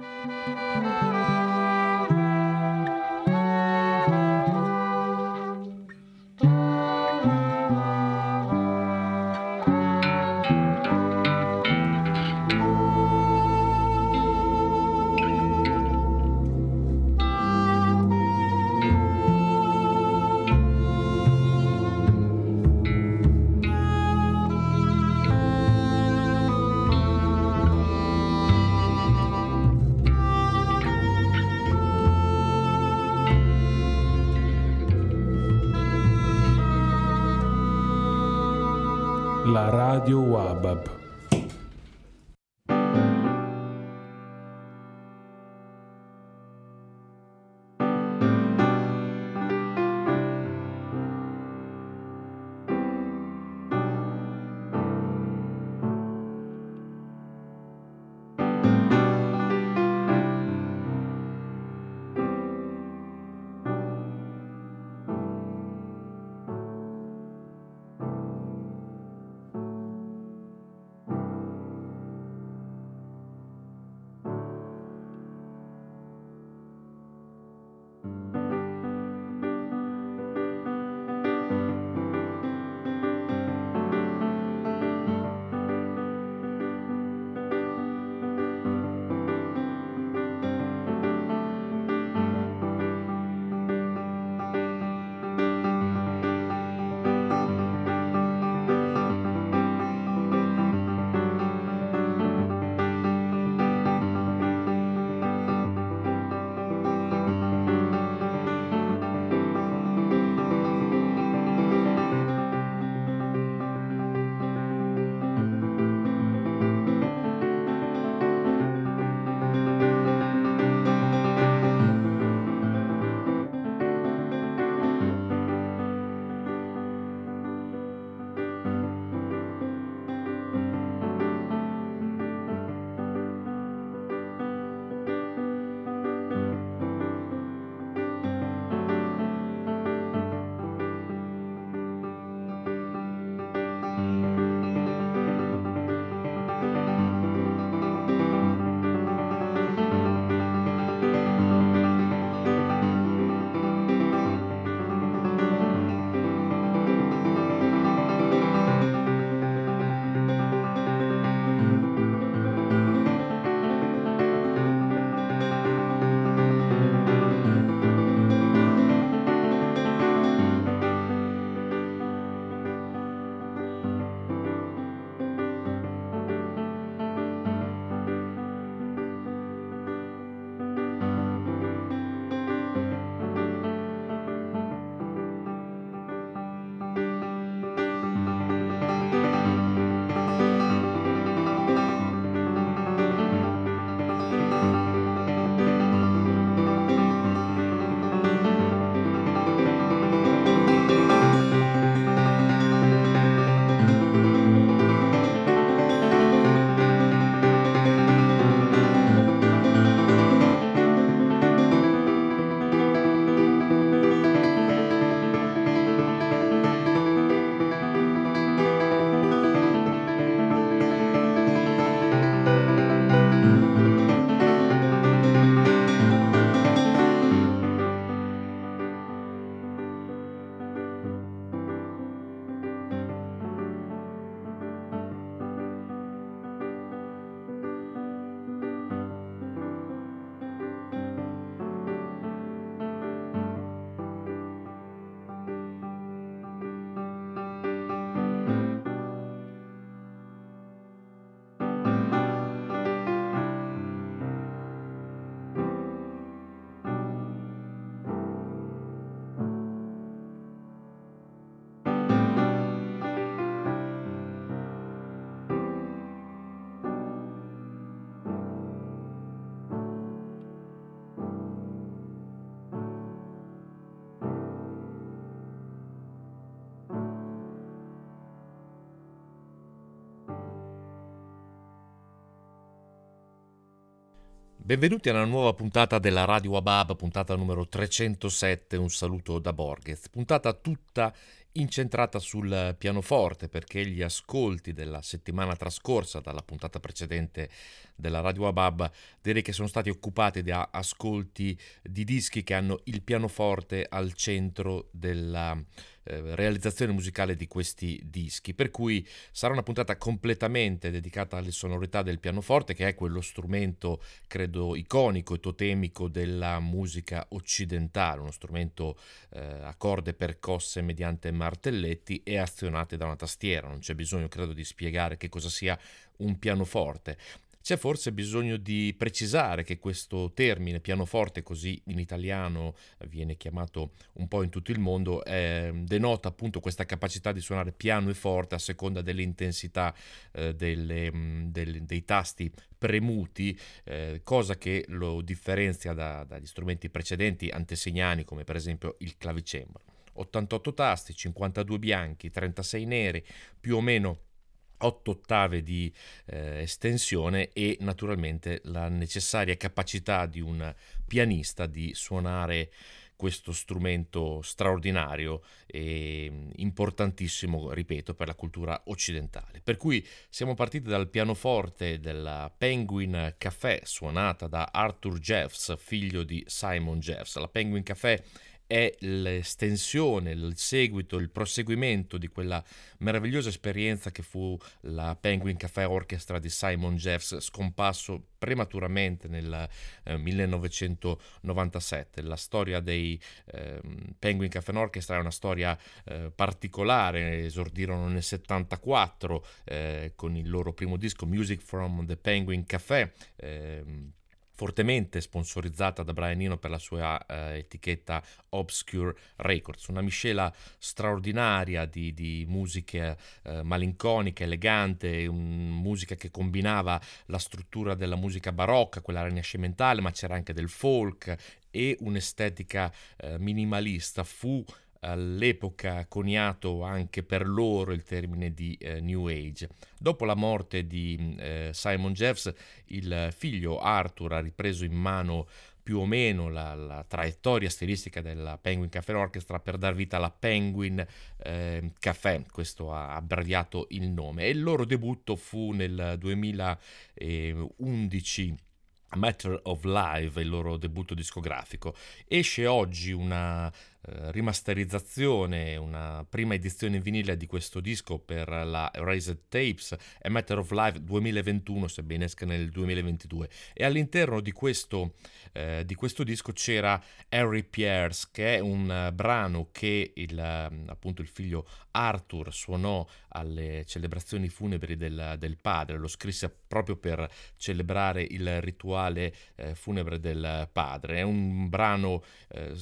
Radio Benvenuti alla nuova puntata della Radio Abab, puntata numero 307, un saluto da Borghez, puntata tutta incentrata sul pianoforte perché gli ascolti della settimana trascorsa dalla puntata precedente della Radio Abab direi che sono stati occupati da ascolti di dischi che hanno il pianoforte al centro della eh, realizzazione musicale di questi dischi, per cui sarà una puntata completamente dedicata alle sonorità del pianoforte, che è quello strumento, credo, iconico e totemico della musica occidentale, uno strumento eh, a corde percosse mediante martelletti e azionate da una tastiera. Non c'è bisogno, credo, di spiegare che cosa sia un pianoforte. C'è forse bisogno di precisare che questo termine pianoforte, così in italiano viene chiamato un po' in tutto il mondo, eh, denota appunto questa capacità di suonare piano e forte a seconda dell'intensità eh, delle, mm, del, dei tasti premuti, eh, cosa che lo differenzia da, dagli strumenti precedenti antesignani come per esempio il clavicembalo. 88 tasti, 52 bianchi, 36 neri, più o meno 8 ottave di eh, estensione e naturalmente la necessaria capacità di un pianista di suonare questo strumento straordinario e mm, importantissimo, ripeto, per la cultura occidentale. Per cui siamo partiti dal pianoforte della Penguin Café suonata da Arthur Jeffs, figlio di Simon Jeffs. La Penguin Café è l'estensione, il seguito, il proseguimento di quella meravigliosa esperienza che fu la Penguin Café Orchestra di Simon Jeffs, scomparso prematuramente nel eh, 1997. La storia dei eh, Penguin Café Orchestra è una storia eh, particolare, esordirono nel 74 eh, con il loro primo disco Music from the Penguin Café ehm, fortemente sponsorizzata da Brian Eno per la sua eh, etichetta Obscure Records, una miscela straordinaria di, di musiche eh, malinconiche, elegante, un, musica che combinava la struttura della musica barocca, quella rinascimentale, ma c'era anche del folk e un'estetica eh, minimalista. Fu all'epoca coniato anche per loro il termine di eh, New Age. Dopo la morte di eh, Simon Jeffs, il figlio Arthur ha ripreso in mano più o meno la, la, traiettoria stilistica della Penguin Café Orchestra per dar vita alla Penguin eh, Café, questo ha abbreviato il nome, e il loro debutto fu nel 2011 Matter of Live, il loro debutto discografico. Esce oggi una eh, rimasterizzazione, una prima edizione in vinile di questo disco per la Erased Tapes, A Matter of Life 2021, sebbene esca nel 2022. E all'interno di questo, eh, di questo disco c'era Harry Pierce, che è un uh, brano che il, uh, appunto il figlio Arthur suonò alle celebrazioni funebri del, del, padre, lo scrisse proprio per celebrare il rituale eh, funebre del padre. È un brano eh,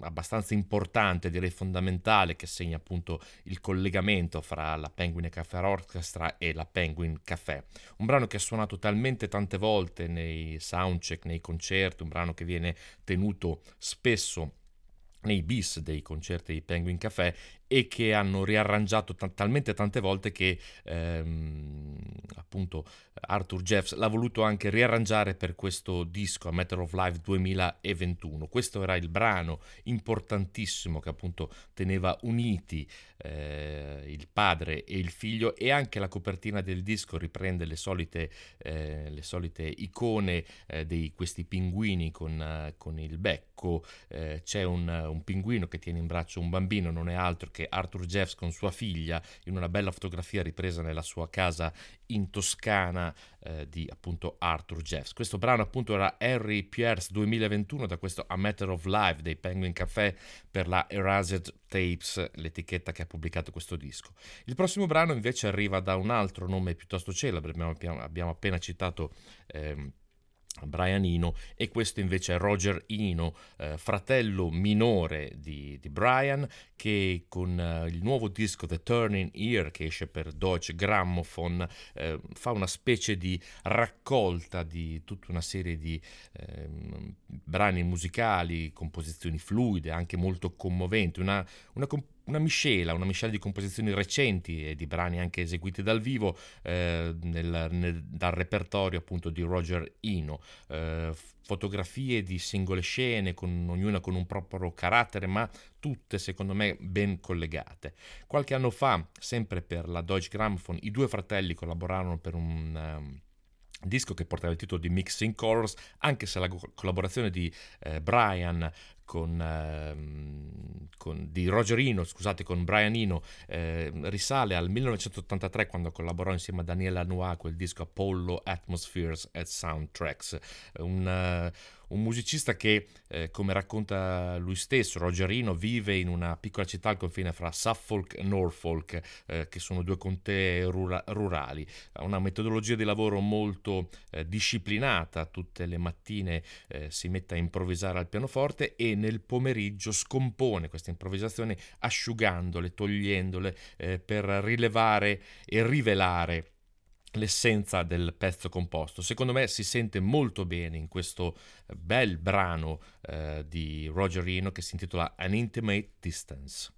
abbastanza importante, direi fondamentale, che segna appunto il collegamento fra la Penguin Café Orchestra e la Penguin Café. Un brano che ha suonato talmente tante volte nei soundcheck, nei concerti, un brano che viene tenuto spesso nei bis dei concerti di Penguin Café e che hanno riarrangiato t- talmente tante volte che ehm, appunto Arthur Jeffs l'ha voluto anche riarrangiare per questo disco A Matter of Life 2021. Questo era il brano importantissimo che appunto teneva uniti eh, il padre e il figlio e anche la copertina del disco riprende le solite, eh, le solite icone eh, di questi pinguini con, con il becco. Eh, c'è un, un pinguino che tiene in braccio un bambino, non è altro che anche Arthur Jeffs con sua figlia in una bella fotografia ripresa nella sua casa in Toscana eh, di appunto Arthur Jeffs. Questo brano appunto era Harry Pierce 2021 da questo A Matter of Life dei Penguin Café per la Erased Tapes, l'etichetta che ha pubblicato questo disco. Il prossimo brano invece arriva da un altro nome piuttosto celebre, abbiamo, abbiamo appena citato... Ehm, Brian Eno e questo invece è Roger Eno, eh, fratello minore di, di, Brian, che con eh, il nuovo disco The Turning Ear che esce per Deutsche Grammophon eh, fa una specie di raccolta di tutta una serie di ehm, brani musicali, composizioni fluide, anche molto commoventi, una, una comp- una miscela, una miscela di composizioni recenti e di brani anche eseguiti dal vivo eh, nel, nel, dal repertorio appunto di Roger Eno. Eh, fotografie di singole scene, con, ognuna con un proprio carattere, ma tutte secondo me ben collegate. Qualche anno fa, sempre per la Deutsche Grammophon, i due fratelli collaborarono per un... Um, disco che portava il titolo di Mixing Colors, anche se la collaborazione di eh, Brian con, ehm, con, di Roger Eno, scusate, con Brian Eno, eh, risale al 1983 quando collaborò insieme a Daniela Noir quel disco Apollo Atmospheres and Soundtracks, un, uh, un musicista che, eh, come racconta lui stesso, Rogerino, vive in una piccola città al confine fra Suffolk e Norfolk, eh, che sono due contee rura- rurali. Ha una metodologia di lavoro molto eh, disciplinata, tutte le mattine eh, si mette a improvvisare al pianoforte e nel pomeriggio scompone queste improvvisazioni asciugandole, togliendole eh, per rilevare e rivelare l'essenza del pezzo composto. Secondo me si sente molto bene in questo bel brano eh, di Roger Reno che si intitola An Intimate Distance.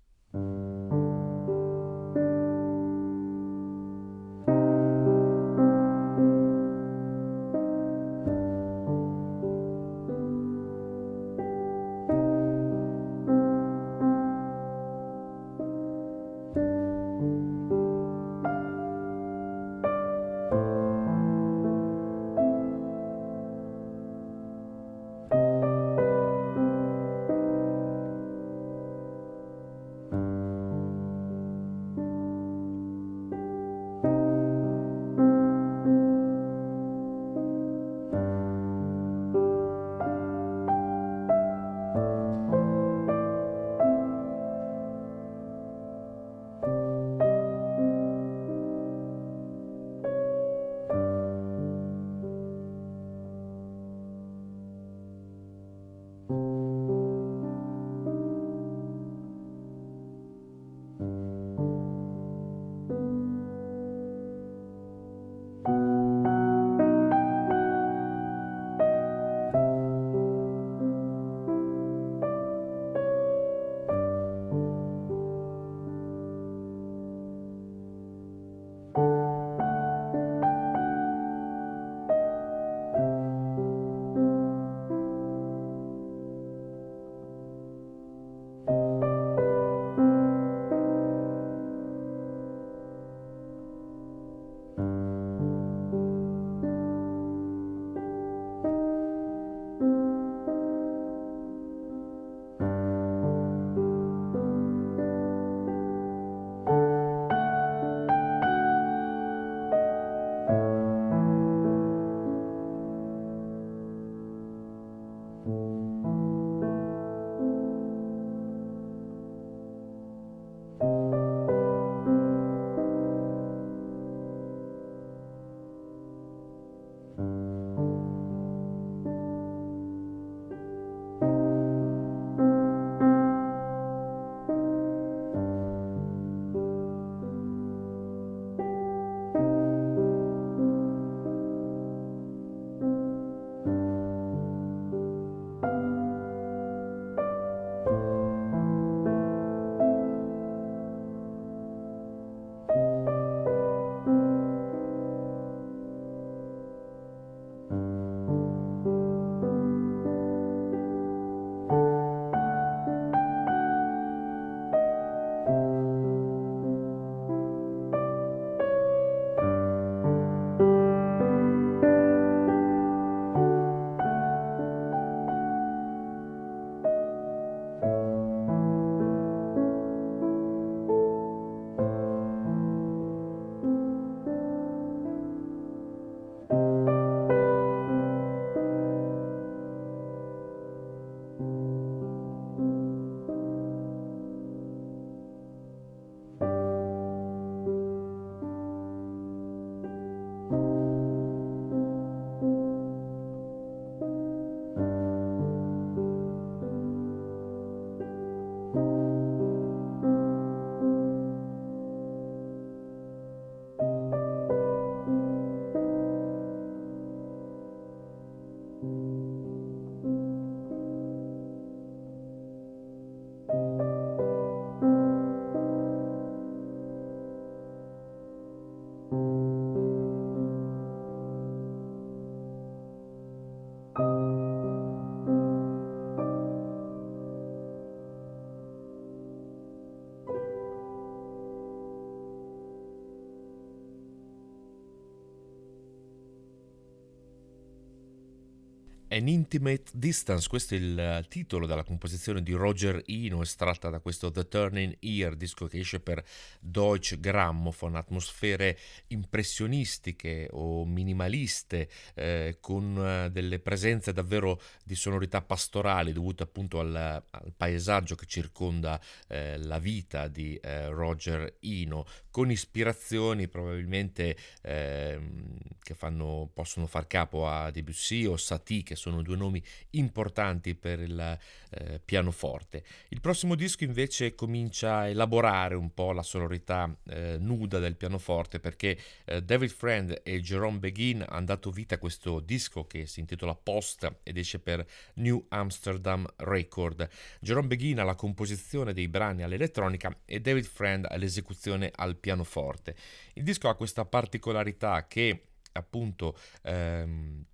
Intimate Distance, questo è il titolo della composizione di Roger Eno, estratta da questo The Turning Ear, disco che esce per Deutsche Grammophon, atmosfere impressionistiche o minimaliste, eh, con eh, delle presenze davvero di sonorità pastorali dovute appunto al, al paesaggio che circonda eh, la vita di eh, Roger Eno, con ispirazioni probabilmente ehm, che fanno, possono far capo a Debussy o Satie, che sono due nomi importanti per il eh, pianoforte. Il prossimo disco invece comincia a elaborare un po' la sonorità eh, nuda del pianoforte perché eh, David Friend e Jerome Begin hanno dato vita a questo disco che si intitola Post ed esce per New Amsterdam Record. Jerome Begin ha la composizione dei brani all'elettronica e David Friend all'esecuzione al pianoforte. Il disco ha questa particolarità che appunto ehm,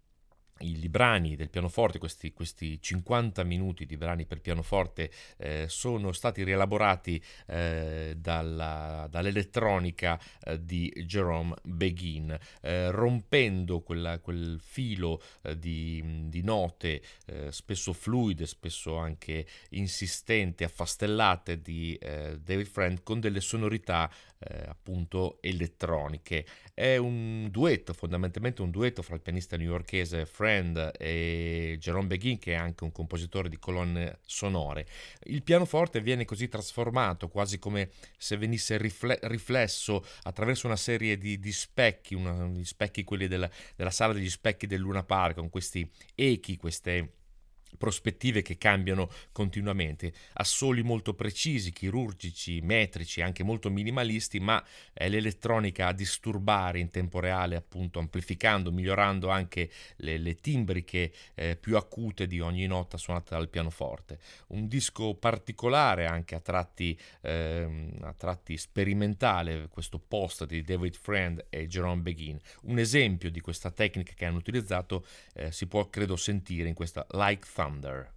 i brani del pianoforte, questi, questi, 50 minuti di brani per pianoforte, eh, sono stati rielaborati eh, dalla, dall'elettronica eh, di Jerome Begin, eh, rompendo quella, quel filo eh, di, di, note eh, spesso fluide, spesso anche insistenti, affastellate di David Friend con delle sonorità appunto elettroniche. È un duetto, fondamentalmente un duetto fra il pianista newyorkese Friend e Jerome Begin, che è anche un compositore di colonne sonore. Il pianoforte viene così trasformato, quasi come se venisse rifle- riflesso attraverso una serie di, di specchi, una, gli specchi quelli della, della sala degli specchi del Luna Park, con questi echi, queste prospettive che cambiano continuamente, assoli molto precisi, chirurgici, metrici, anche molto minimalisti, ma è l'elettronica a disturbare in tempo reale, appunto amplificando, migliorando anche le, le timbriche eh, più acute di ogni nota suonata dal pianoforte. Un disco particolare anche a tratti, eh, a tratti sperimentale, questo post di David Friend e Jerome Begin. Un esempio di questa tecnica che hanno utilizzato eh, si può credo sentire in questa Like Thunder.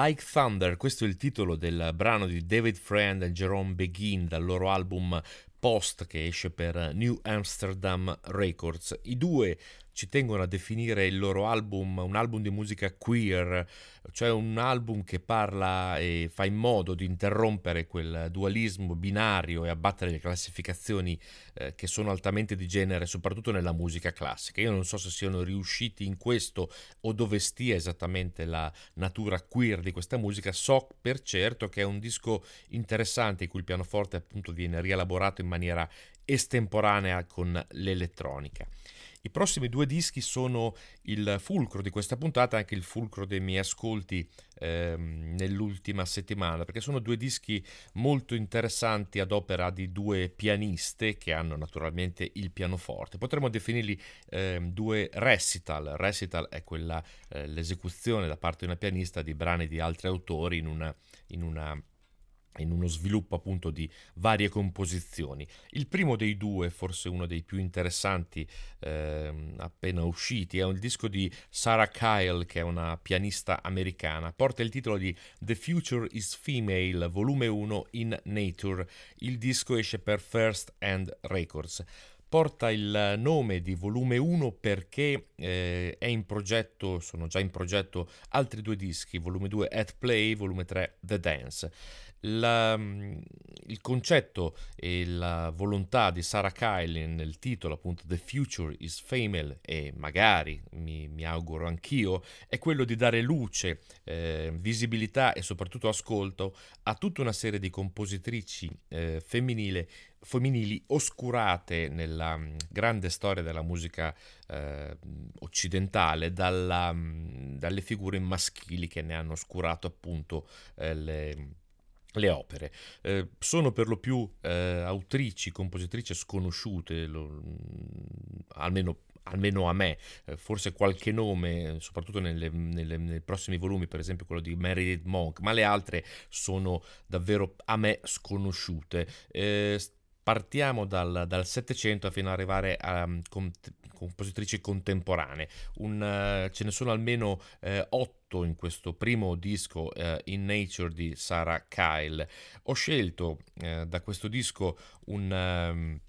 Like Thunder, questo è il titolo del brano di David Friend e Jerome Begin dal loro album Post che esce per New Amsterdam Records. I due ci tengono a definire il loro album un album di musica queer, cioè un album che parla e fa in modo di interrompere quel dualismo binario e abbattere le classificazioni eh, che sono altamente di genere, soprattutto nella musica classica. Io non so se siano riusciti in questo o dove stia esattamente la natura queer di questa musica, so per certo che è un disco interessante in cui il pianoforte appunto viene rielaborato in maniera estemporanea con l'elettronica. I prossimi due dischi sono il fulcro di questa puntata, anche il fulcro dei miei ascolti ehm, nell'ultima settimana, perché sono due dischi molto interessanti ad opera di due pianiste che hanno naturalmente il pianoforte. Potremmo definirli ehm, due recital. Recital è quella, eh, l'esecuzione da parte di una pianista di brani di altri autori in una, in una in uno sviluppo appunto di varie composizioni. Il primo dei due, forse uno dei più interessanti eh, appena usciti, è un disco di Sarah Kyle, che è una pianista americana. Porta il titolo di The Future is Female, volume 1 in Nature. Il disco esce per First Hand Records porta il nome di volume 1 perché eh, è in progetto, sono già in progetto altri due dischi, volume 2 At Play, volume 3 The Dance. La, mm, il concetto e la volontà di Sarah Kyle nel titolo appunto The Future is Female e magari mi, mi auguro anch'io è quello di dare luce, eh, visibilità e soprattutto ascolto a tutta una serie di compositrici eh, femminili femminili oscurate nella mm, grande storia della musica eh, occidentale dalla, mm, dalle figure maschili che ne hanno oscurato appunto eh, le le opere. Eh, sono per lo più eh, autrici, compositrici sconosciute, lo, mm, almeno, almeno, a me, eh, forse qualche nome, soprattutto nelle, nelle, nei prossimi volumi, per esempio quello di Meredith Monk, ma le altre sono davvero a me sconosciute. Eh, partiamo dal, dal 700 fino ad arrivare a um, compositrici contemporanee. Un, uh, ce ne sono almeno uh, otto in questo primo disco uh, In Nature di Sarah Kyle. Ho scelto da questo disco un... Um,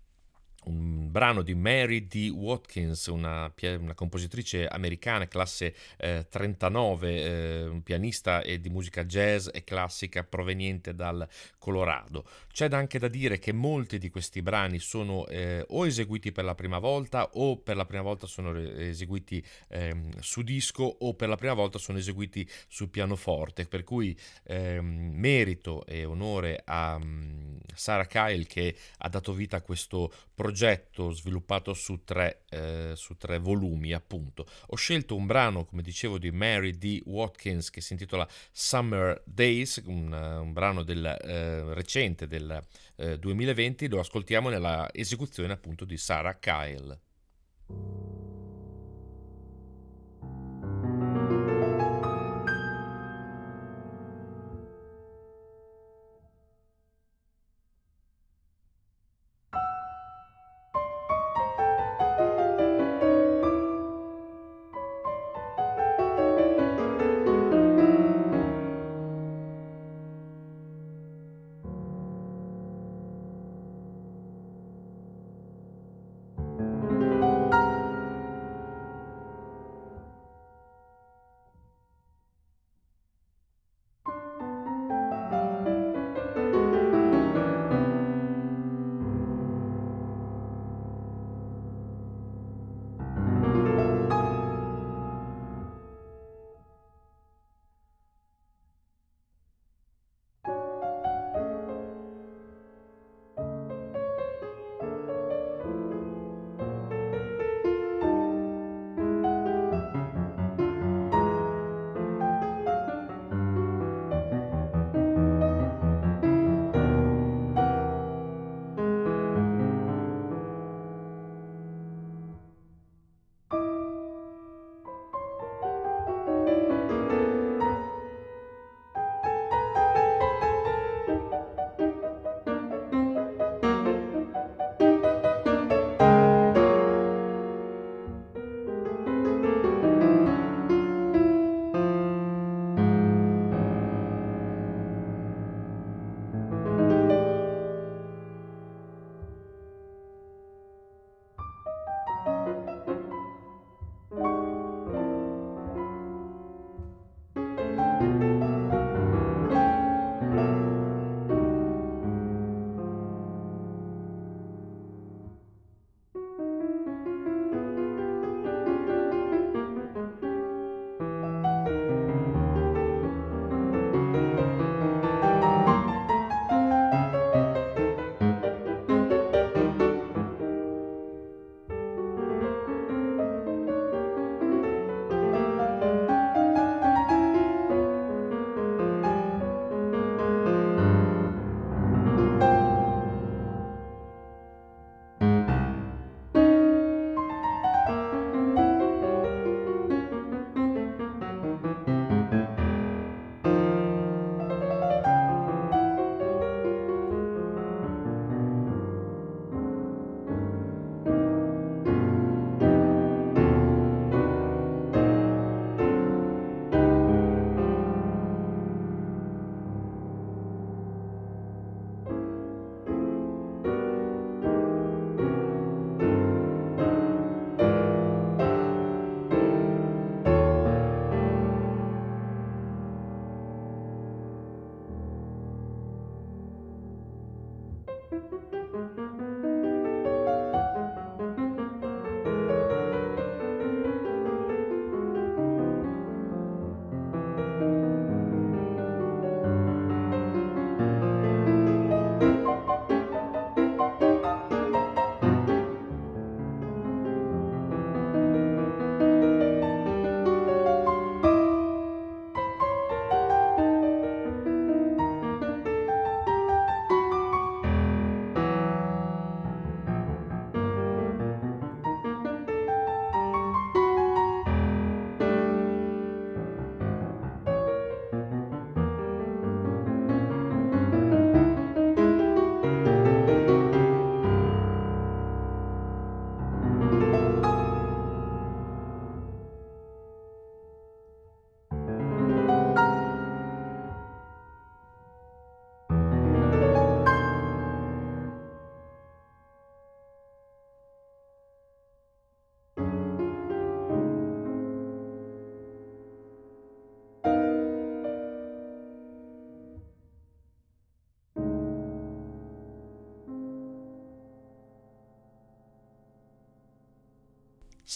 un brano di Mary D. Watkins, una, una compositrice americana, classe eh, 39, eh, pianista e di musica jazz e classica proveniente dal Colorado. C'è anche da dire che molti di questi brani sono eh, o eseguiti per la prima volta o per la prima volta sono eseguiti ehm, su disco o per la prima volta sono eseguiti su pianoforte, per cui ehm, merito e onore a um, Sarah Kyle che ha dato vita a questo progetto sviluppato su tre, eh, su tre volumi appunto. Ho scelto un brano come dicevo di Mary D. Watkins che si intitola Summer Days, un, un brano del, eh, recente del eh, 2020, lo ascoltiamo nella esecuzione appunto di Sarah Kyle.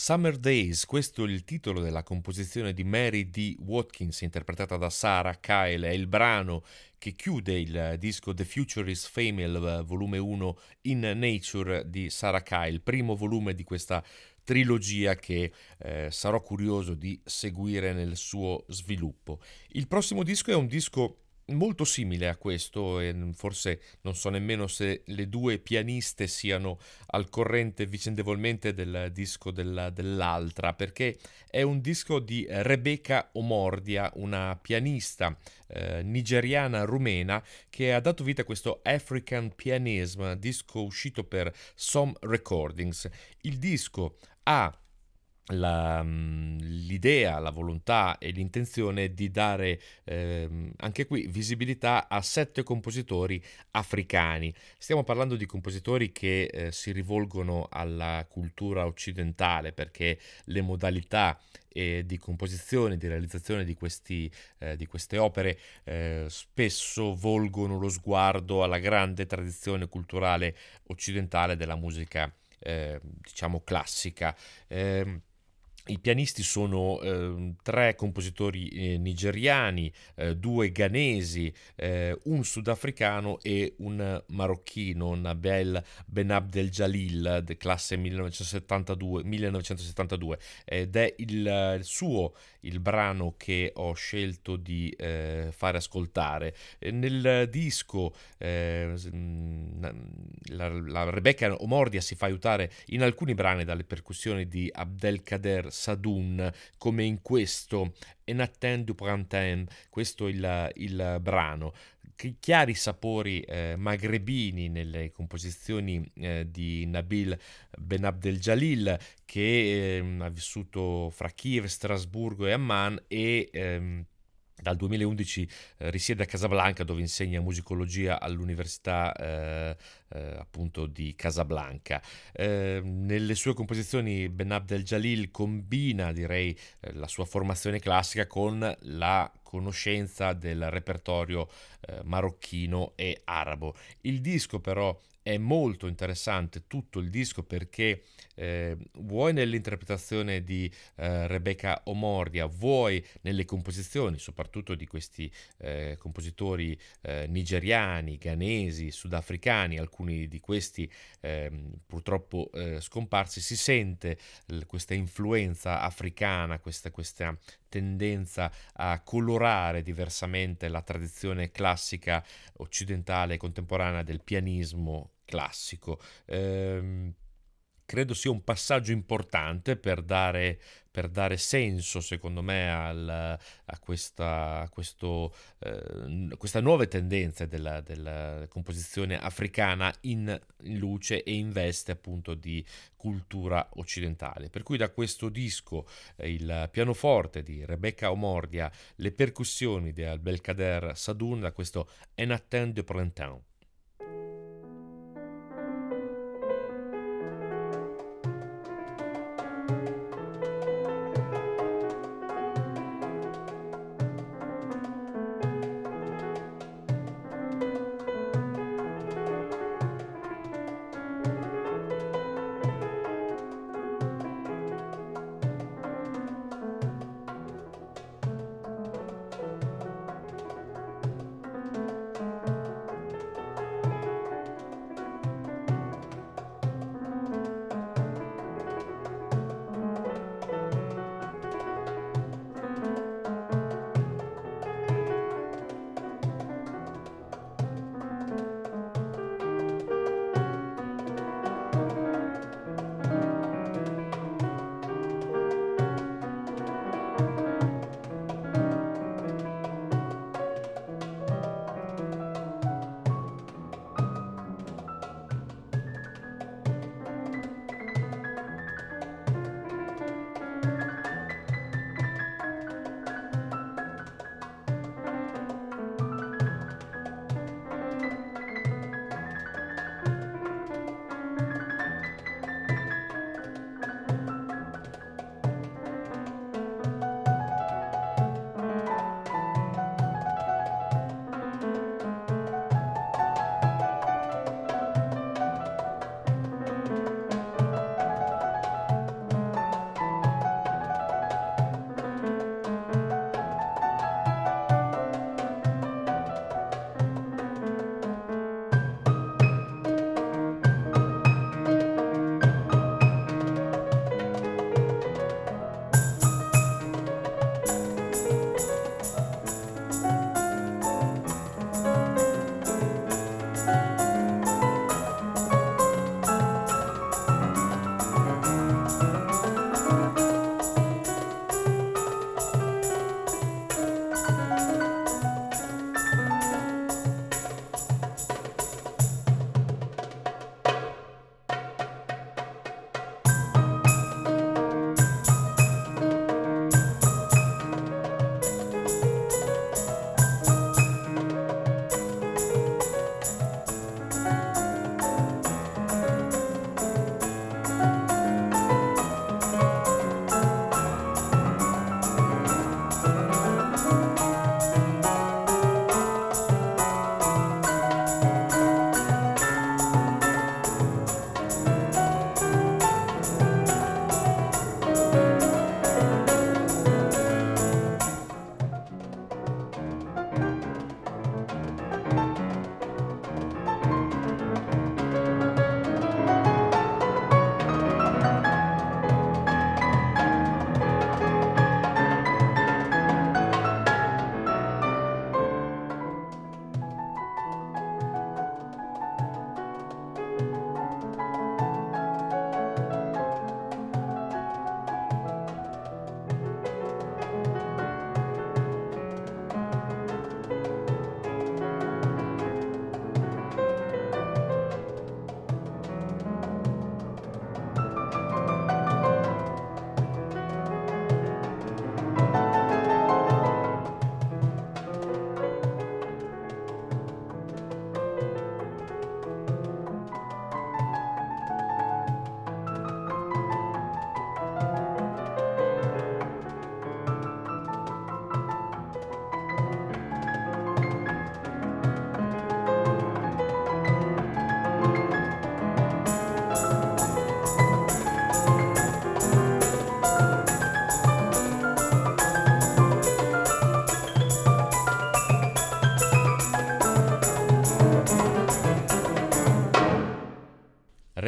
Summer Days, questo è il titolo della composizione di Mary D. Watkins, interpretata da Sarah Kyle, è il brano che chiude il disco The Future is Female, volume 1 in Nature di Sarah Kyle, primo volume di questa trilogia che eh, sarò curioso di seguire nel suo sviluppo. Il prossimo disco è un disco molto simile a questo e forse non so nemmeno se le due pianiste siano al corrente vicendevolmente del disco della, dell'altra perché è un disco di Rebecca Omordia una pianista eh, nigeriana rumena che ha dato vita a questo African Pianism disco uscito per Some Recordings. Il disco ha la, mm, l'idea, la volontà e l'intenzione di dare eh, anche qui visibilità a sette compositori africani. Stiamo parlando di compositori che eh, si rivolgono alla cultura occidentale perché le modalità eh, di composizione, di realizzazione di, questi, eh, di queste opere eh, spesso volgono lo sguardo alla grande tradizione culturale occidentale della musica, eh, diciamo, classica. I pianisti sono eh, tre compositori eh, nigeriani, eh, due ghanesi, eh, un sudafricano e un marocchino, Nabel Ben Abdel Jalil, classe 1972, 1972 ed è il, il, suo il brano che ho scelto di eh, fare ascoltare. Nel disco eh, la, la Rebecca Omordia si fa aiutare in alcuni brani dalle percussioni di Abdelkader Sadoun, come in questo En attend du printemps, questo è il, il brano. Chiari sapori eh, magrebini nelle composizioni eh, di Nabil Ben Abdel Jalil che eh, ha vissuto fra Kiev, Strasburgo e Amman e ehm, dal 2011 eh, risiede a Casablanca dove insegna musicologia all'Università eh, eh, appunto di Casablanca. Eh, nelle sue composizioni Ben Abdel Jalil combina direi eh, la sua formazione classica con la conoscenza del repertorio eh, marocchino e arabo. Il disco però è molto interessante tutto il disco perché eh, vuoi nell'interpretazione di eh, Rebecca Omordia, vuoi nelle composizioni, soprattutto di questi eh, compositori eh, nigeriani, ghanesi, sudafricani, alcuni di questi ehm, purtroppo eh, scomparsi, si sente l- questa influenza africana, questa, questa tendenza a colorare diversamente la tradizione classica occidentale contemporanea del pianismo classico. Ehm, credo sia un passaggio importante per dare, per dare senso, secondo me, al, a, questa, a questo, eh, questa nuove tendenze della, della, composizione africana in, luce e in veste appunto di cultura occidentale. Per cui da questo disco eh, il pianoforte di Rebecca Omordia, le percussioni di Abdelkader Sadoun, da questo En attend de printemps.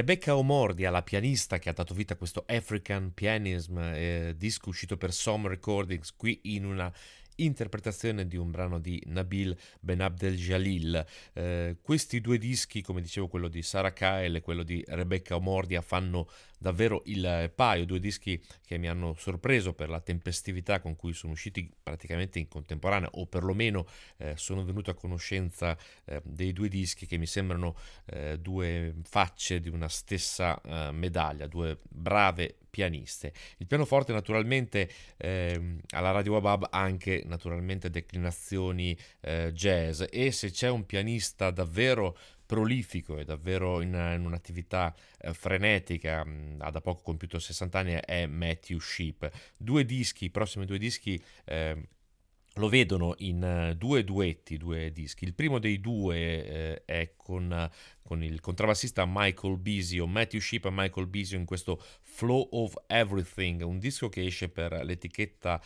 Rebecca Omordia, la pianista che ha dato vita a questo African Pianism, eh, disco uscito per Some Recordings, qui in una interpretazione di un brano di Nabil Ben Abdel Jalil. Eh, questi due dischi, come dicevo, quello di Sarah Kyle e quello di Rebecca Omordia, fanno davvero il paio, due dischi che mi hanno sorpreso per la tempestività con cui sono usciti praticamente in contemporanea o perlomeno eh, sono venuto a conoscenza eh, dei due dischi che mi sembrano eh, due facce di una stessa eh, medaglia, due brave pianiste. Il pianoforte naturalmente eh, alla Radio Wabab ha anche naturalmente declinazioni eh, jazz e se c'è un pianista davvero prolifico e davvero in, in un'attività eh, frenetica, mh, mm, ha da poco compiuto 60 anni, è Matthew Sheep. Due dischi, i prossimi due dischi eh, lo vedono in uh, due duetti, due dischi. Il primo dei due uh, è con, con, il contrabbassista Michael Bisio, Matthew Sheep e Michael Bisio in questo Flow of Everything, un disco che esce per l'etichetta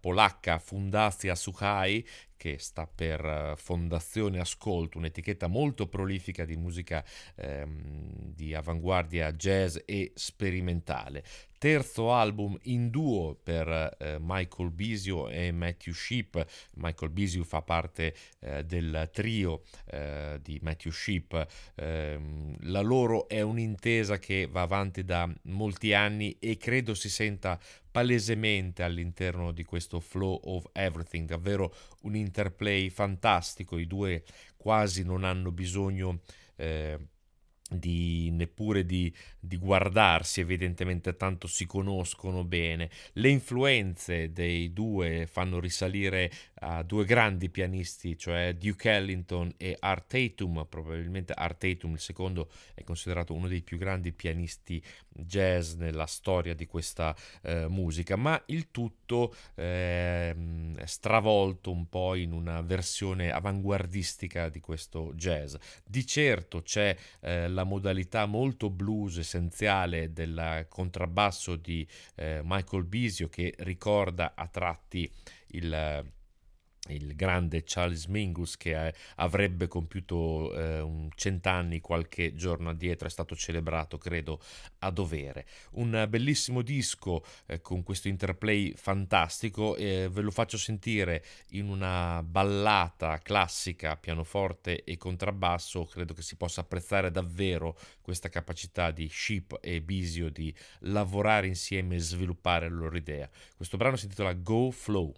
polacca Fundacja Suchai, che sta per eh, Fondazione Ascolto, un'etichetta molto prolifica di musica ehm, di avanguardia jazz e sperimentale. Terzo album in duo per eh, Michael Bisio e Matthew Sheep. Michael Bisio fa parte eh, del trio eh, di Matthew Sheep. Ehm, la loro è un'intesa che va avanti da molti anni e credo si senta palesemente all'interno di questo flow of everything, davvero un interplay fantastico, i due quasi non hanno bisogno eh, di, neppure di, di, guardarsi, evidentemente tanto si conoscono bene. Le influenze dei due fanno risalire a due grandi pianisti, cioè Duke Ellington e Art Tatum, probabilmente Art Tatum il secondo è considerato uno dei più grandi pianisti jazz nella storia di questa eh, musica, ma il tutto eh, stravolto un po' in una versione avanguardistica di questo jazz. Di certo c'è eh, la modalità molto blues essenziale del contrabbasso di eh, Michael Bisio che ricorda a tratti il il grande Charles Mingus che eh, avrebbe compiuto eh, cent'anni qualche giorno addietro, è stato celebrato credo a dovere. Un bellissimo disco eh, con questo interplay fantastico, ve lo faccio sentire in una ballata classica, pianoforte e contrabbasso, credo che si possa apprezzare davvero questa capacità di Sheep e Bisio di lavorare insieme e sviluppare la loro idea. Questo brano si intitola Go Flow.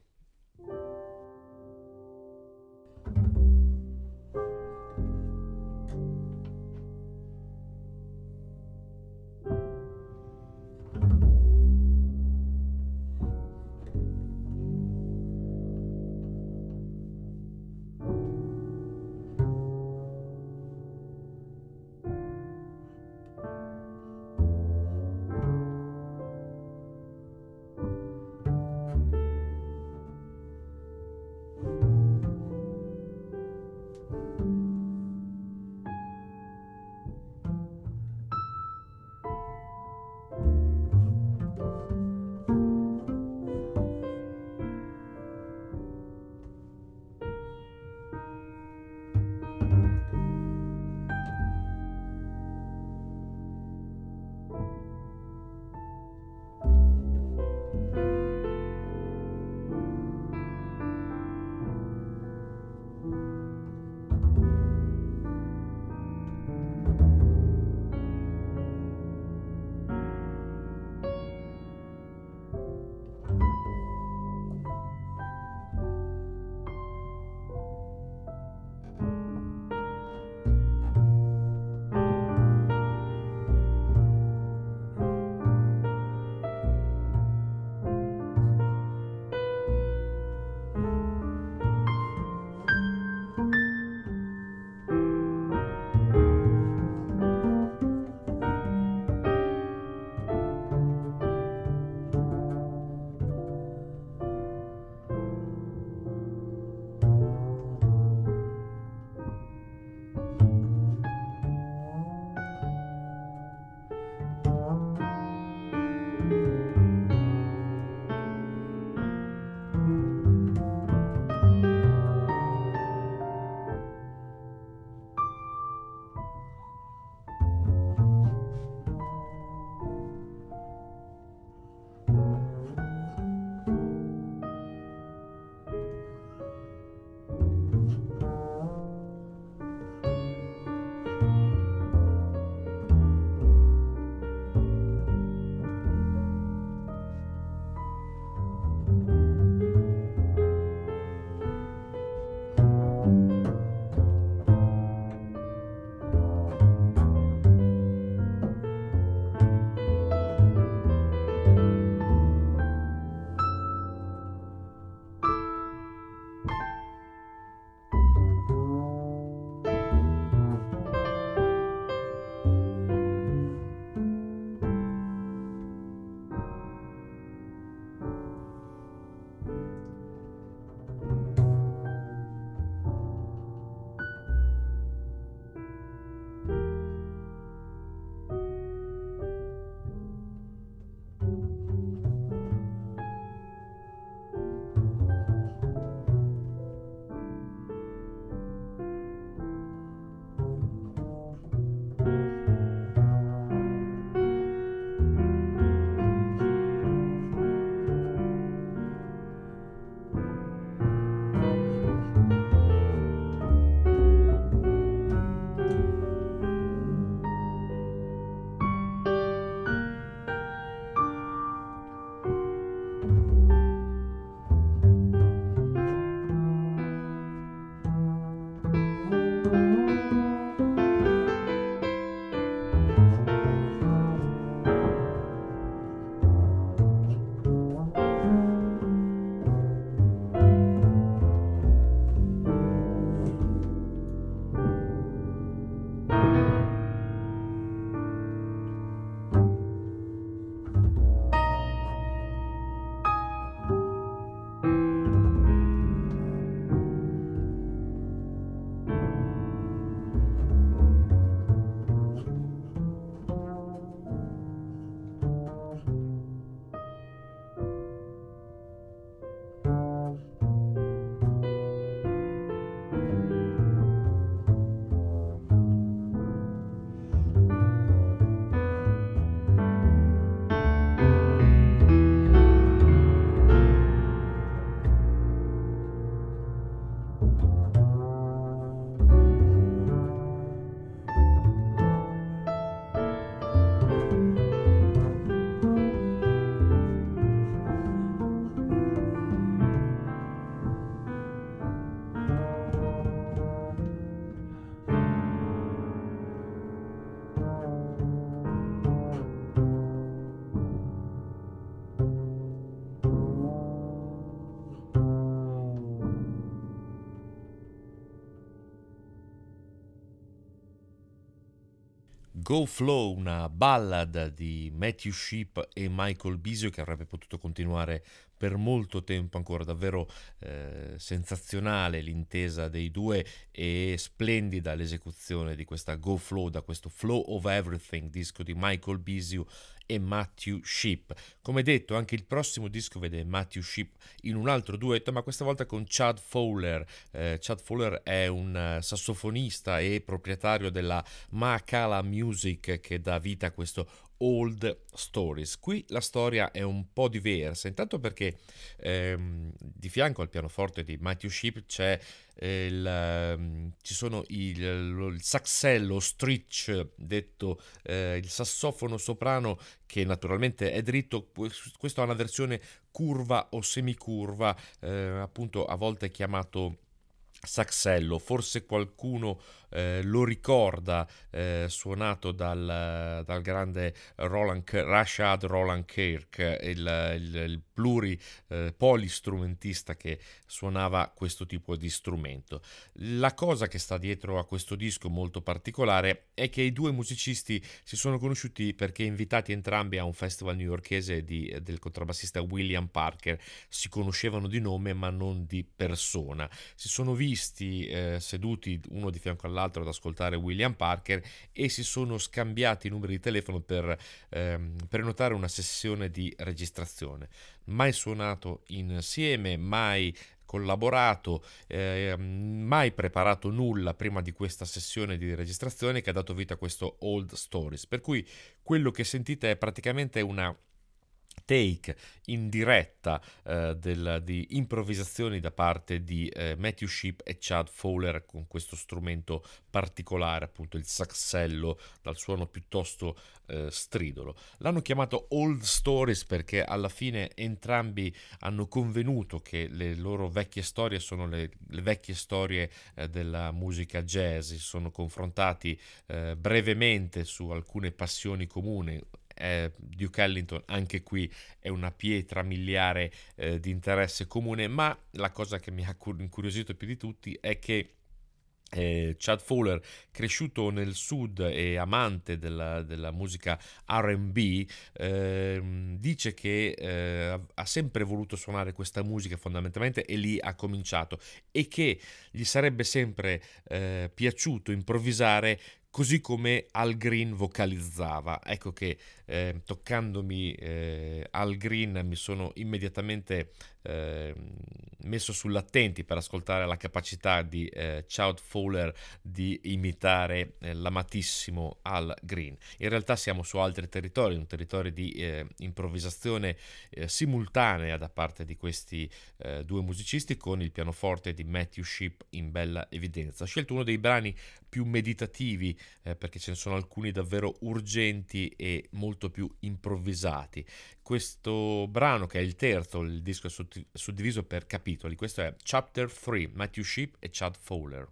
Go Flow, una ballad di Matthew Sheep e Michael Bisio che avrebbe potuto continuare per molto tempo ancora, davvero eh, sensazionale l'intesa dei due e splendida l'esecuzione di questa Go Flow, da questo Flow of Everything, disco di Michael Bisio e Matthew Sheep. Come detto, anche il prossimo disco vede Matthew Sheep in un altro duetto, ma questa volta con Chad Fowler. Eh, Chad Fowler è un uh, sassofonista e proprietario della Maakala Music che dà vita a questo Old Stories. Qui la storia è un po' diversa, intanto perché ehm, di fianco al pianoforte di Matthew Sheep c'è eh, il, ehm, ci sono il, il, saxello, stritch, detto eh, il sassofono soprano che naturalmente è dritto, questo ha una versione curva o semicurva, eh, appunto a volte chiamato saxello, forse qualcuno eh, lo ricorda, eh, suonato dal, dal, grande Roland, Rashad Roland Kirk, il, il, il pluri eh, polistrumentista che suonava questo tipo di strumento. La cosa che sta dietro a questo disco molto particolare è che i due musicisti si sono conosciuti perché invitati entrambi a un festival newyorkese di, del contrabbassista William Parker, si conoscevano di nome ma non di persona. Si sono visti eh, seduti uno di fianco all'altro all'altro ad ascoltare William Parker e si sono scambiati i numeri di telefono per ehm, prenotare una sessione di registrazione. Mai suonato insieme, mai collaborato, eh, mai preparato nulla prima di questa sessione di registrazione che ha dato vita a questo Old Stories. Per cui quello che sentite è praticamente una take in diretta eh, del, di improvvisazioni da parte di eh, Matthew Sheep e Chad Fowler con questo strumento particolare, appunto il saxello dal suono piuttosto eh, stridolo. L'hanno chiamato Old Stories perché alla fine entrambi hanno convenuto che le loro vecchie storie sono le, le vecchie storie eh, della musica jazz, si sono confrontati eh, brevemente su alcune passioni comuni eh, Duke Ellington anche qui è una pietra miliare eh, di interesse comune, ma la cosa che mi ha incuriosito più di tutti è che eh, Chad Fowler, cresciuto nel sud e amante della, della musica RB, eh, dice che eh, ha sempre voluto suonare questa musica fondamentalmente e lì ha cominciato e che gli sarebbe sempre eh, piaciuto improvvisare così come Al Green vocalizzava. Ecco che eh, toccandomi eh, Al Green mi sono immediatamente eh, messo sull'attenti per ascoltare la capacità di eh, Chad Fowler di imitare eh, l'amatissimo Al Green. In realtà siamo su altri territori, un territorio di eh, improvvisazione eh, simultanea da parte di questi eh, due musicisti con il pianoforte di Matthew Ship in bella evidenza. Ho scelto uno dei brani più meditativi perché ce ne sono alcuni davvero urgenti e molto più improvvisati questo brano che è il terzo, il disco è suddiviso per capitoli, questo è Chapter 3, Matthew Sheep e Chad Fowler.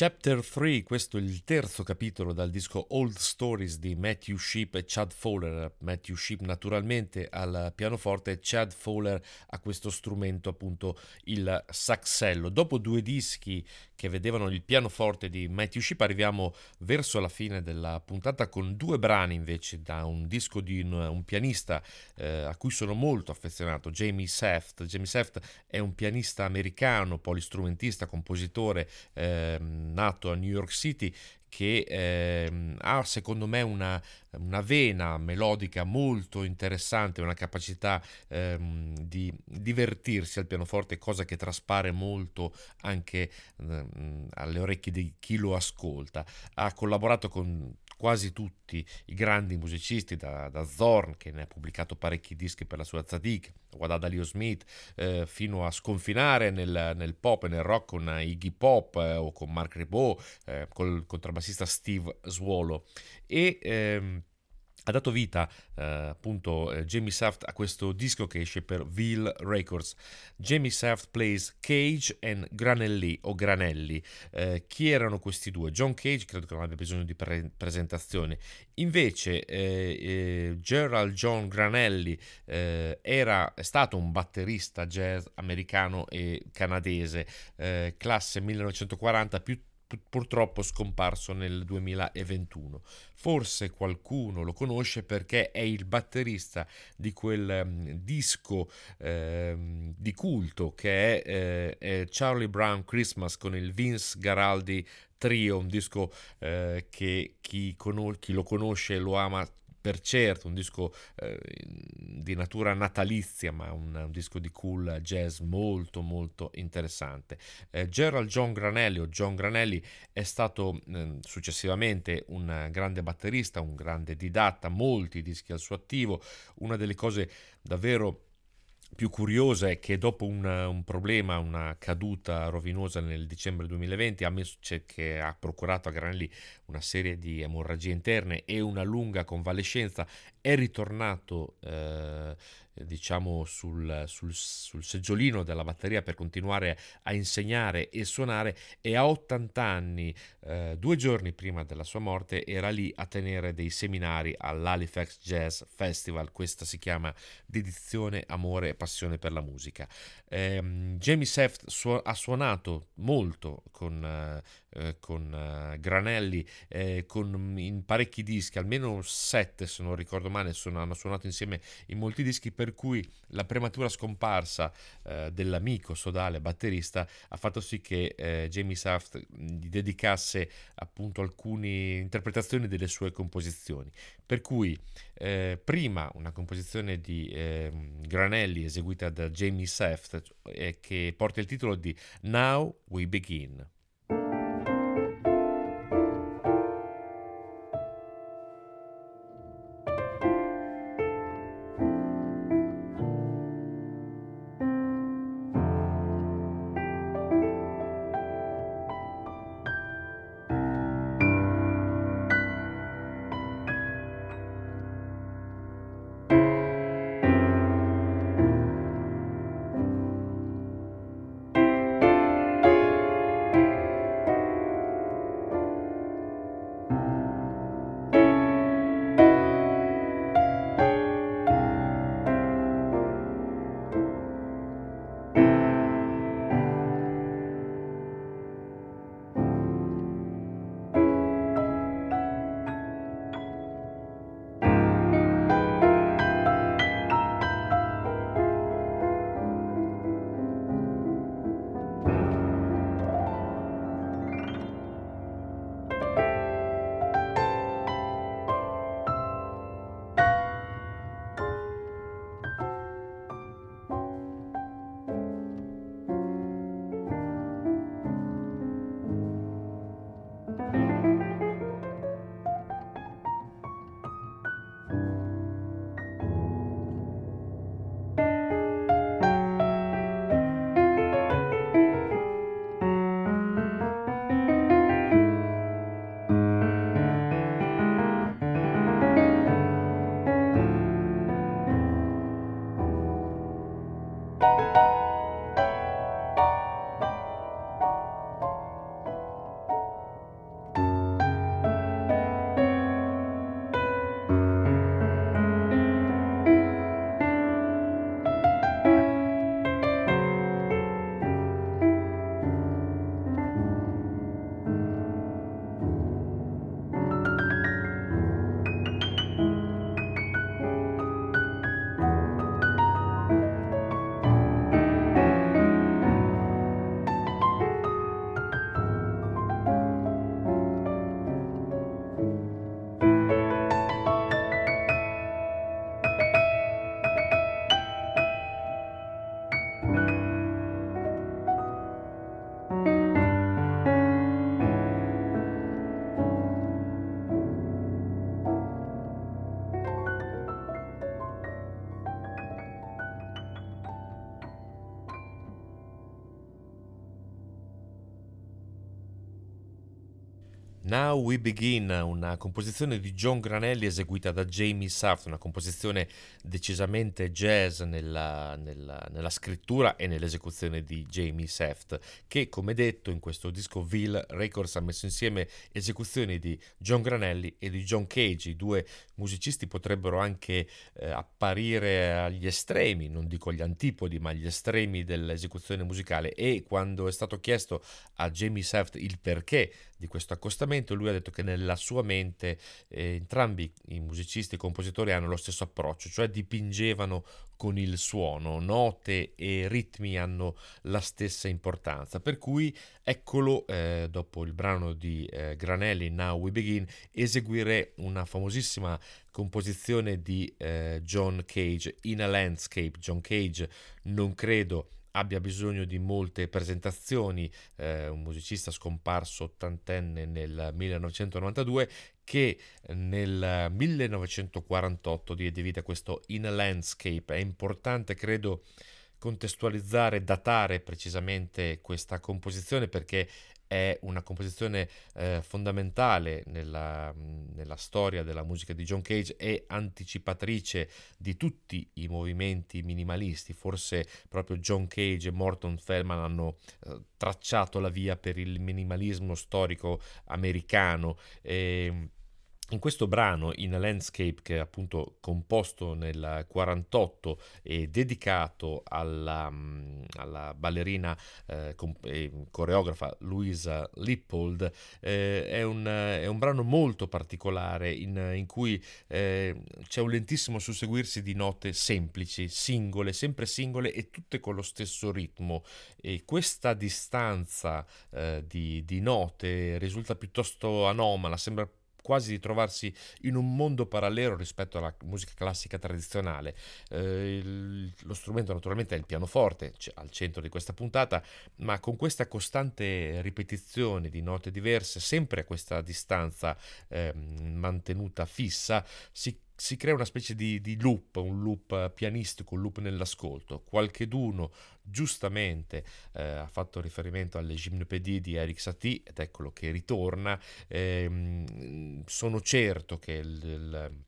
Chapter 3, questo è il terzo capitolo dal disco Old Stories di Matthew Sheep e Chad Fowler. Matthew Sheep naturalmente al pianoforte e Chad Fowler a questo strumento appunto il saxello. Dopo due dischi che vedevano il pianoforte di Matthew Sheep arriviamo verso la fine della puntata con due brani invece da un disco di un, un pianista eh, a cui sono molto affezionato, Jamie Seft. Jamie Seft è un pianista americano, polistrumentista, compositore. Eh, nato a New York City che eh, ha secondo me una, una, vena melodica molto interessante, una capacità eh, di divertirsi al pianoforte, cosa che traspare molto anche eh, alle orecchie di chi lo ascolta. Ha collaborato con quasi tutti i grandi musicisti, da, da Zorn, che ne ha pubblicato parecchi dischi per la sua Zadig, Wadada Leo Smith, eh, fino a sconfinare nel, nel, pop e nel rock con Iggy Pop eh, o con Mark Ribot, eh, col contrabbassista Steve Swallow. E ehm, ha dato vita eh, appunto eh, Jamie Saft a questo disco che esce per Veal Records. Jamie Saft plays Cage and Granelli o Granelli. Eh, chi erano questi due? John Cage credo che non abbia bisogno di pre- presentazione. Invece eh, eh, Gerald John Granelli eh, era, è stato un batterista jazz americano e canadese, classe 1940 più purtroppo scomparso nel 2021. Forse qualcuno lo conosce perché è il batterista di quel um, disco eh, di culto che è, eh, è, Charlie Brown Christmas con il Vince Garaldi Trio, un disco eh, che chi, con- chi lo conosce lo ama per certo un disco eh, di natura natalizia, ma un, un, disco di cool jazz molto molto interessante. Eh, Gerald John Granelli o John Granelli è stato eh, successivamente un grande batterista, un grande didatta, molti dischi al suo attivo, una delle cose davvero più curiosa è che dopo un, un, problema, una caduta rovinosa nel dicembre 2020, ha messo, cioè, che ha procurato a Granelli una serie di emorragie interne e una lunga convalescenza, è ritornato eh, diciamo sul, sul, sul, seggiolino della batteria per continuare a insegnare e suonare e a 80 anni, eh, due giorni prima della sua morte, era lì a tenere dei seminari all'Halifax Jazz Festival, questa si chiama Dedizione, Amore e Passione per la Musica. Eh, Jamie Seft su- ha suonato molto con, eh, con eh, Granelli, eh, con, in parecchi dischi, almeno sette se non ricordo male, sono, hanno suonato insieme in molti dischi, per cui la prematura scomparsa eh, dell'amico sodale batterista ha fatto sì che eh, Jamie Seft gli dedicasse appunto alcune interpretazioni delle sue composizioni. Per cui eh, prima una composizione di ehm, Granelli eseguita da Jamie Seft eh, che porta il titolo di Now We Begin. We Begin, una composizione di John Granelli eseguita da Jamie Saft, una composizione decisamente jazz nella, nella, nella, scrittura e nell'esecuzione di Jamie Saft, che come detto in questo disco Ville Records ha messo insieme esecuzioni di John Granelli e di John Cage, i due musicisti potrebbero anche eh, apparire agli estremi, non dico agli antipodi, ma agli estremi dell'esecuzione musicale. E quando è stato chiesto a Jamie Saft il perché di questo accostamento, lui ha detto che nella sua mente eh, entrambi i musicisti e i compositori hanno lo stesso approccio, cioè dipingevano con il suono, note e ritmi hanno la stessa importanza, per cui eccolo eh, dopo il brano di eh, Granelli Now We Begin eseguire una famosissima composizione di eh, John Cage in a Landscape. John Cage non credo abbia bisogno di molte presentazioni, eh, un musicista scomparso ottantenne nel 1992 che nel 1948 diede vita a questo In a Landscape. È importante, credo, contestualizzare, datare precisamente questa composizione perché è una composizione eh, fondamentale nella, nella, storia della musica di John Cage e anticipatrice di tutti i movimenti minimalisti. Forse proprio John Cage e Morton Feldman hanno eh, tracciato la via per il minimalismo storico americano. E, in questo brano, in a Landscape, che è appunto composto nel 48 e dedicato alla, mm, alla ballerina eh, e coreografa Louisa Lippold, eh, è, un, è, un, brano molto particolare in, in cui eh, c'è un lentissimo susseguirsi di note semplici, singole, sempre singole e tutte con lo stesso ritmo. E questa distanza eh, di, di note risulta piuttosto anomala, sembra quasi di trovarsi in un mondo parallelo rispetto alla musica classica tradizionale. Eh, il, lo strumento naturalmente è il pianoforte, cioè, al centro di questa puntata, ma con questa costante ripetizione di note diverse, sempre a questa distanza eh, mantenuta fissa, si si crea una specie di, di, loop, un loop pianistico, un loop nell'ascolto. Qualcheduno giustamente eh, ha fatto riferimento alle gymnopédie di Eric Satie ed eccolo che ritorna. Eh, sono certo che il, il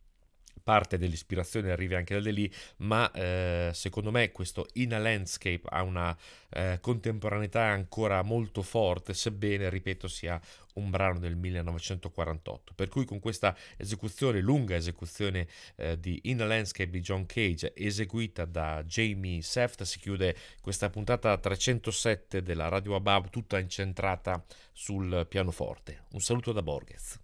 parte dell'ispirazione arrivi anche da lì, ma eh, secondo me questo In a Landscape ha una eh, contemporaneità ancora molto forte, sebbene, ripeto, sia un brano del 1948. Per cui con questa esecuzione, lunga esecuzione eh, di In a Landscape di John Cage, eseguita da Jamie Seft, si chiude questa puntata 307 della Radio Abab, tutta incentrata sul pianoforte. Un saluto da Borges.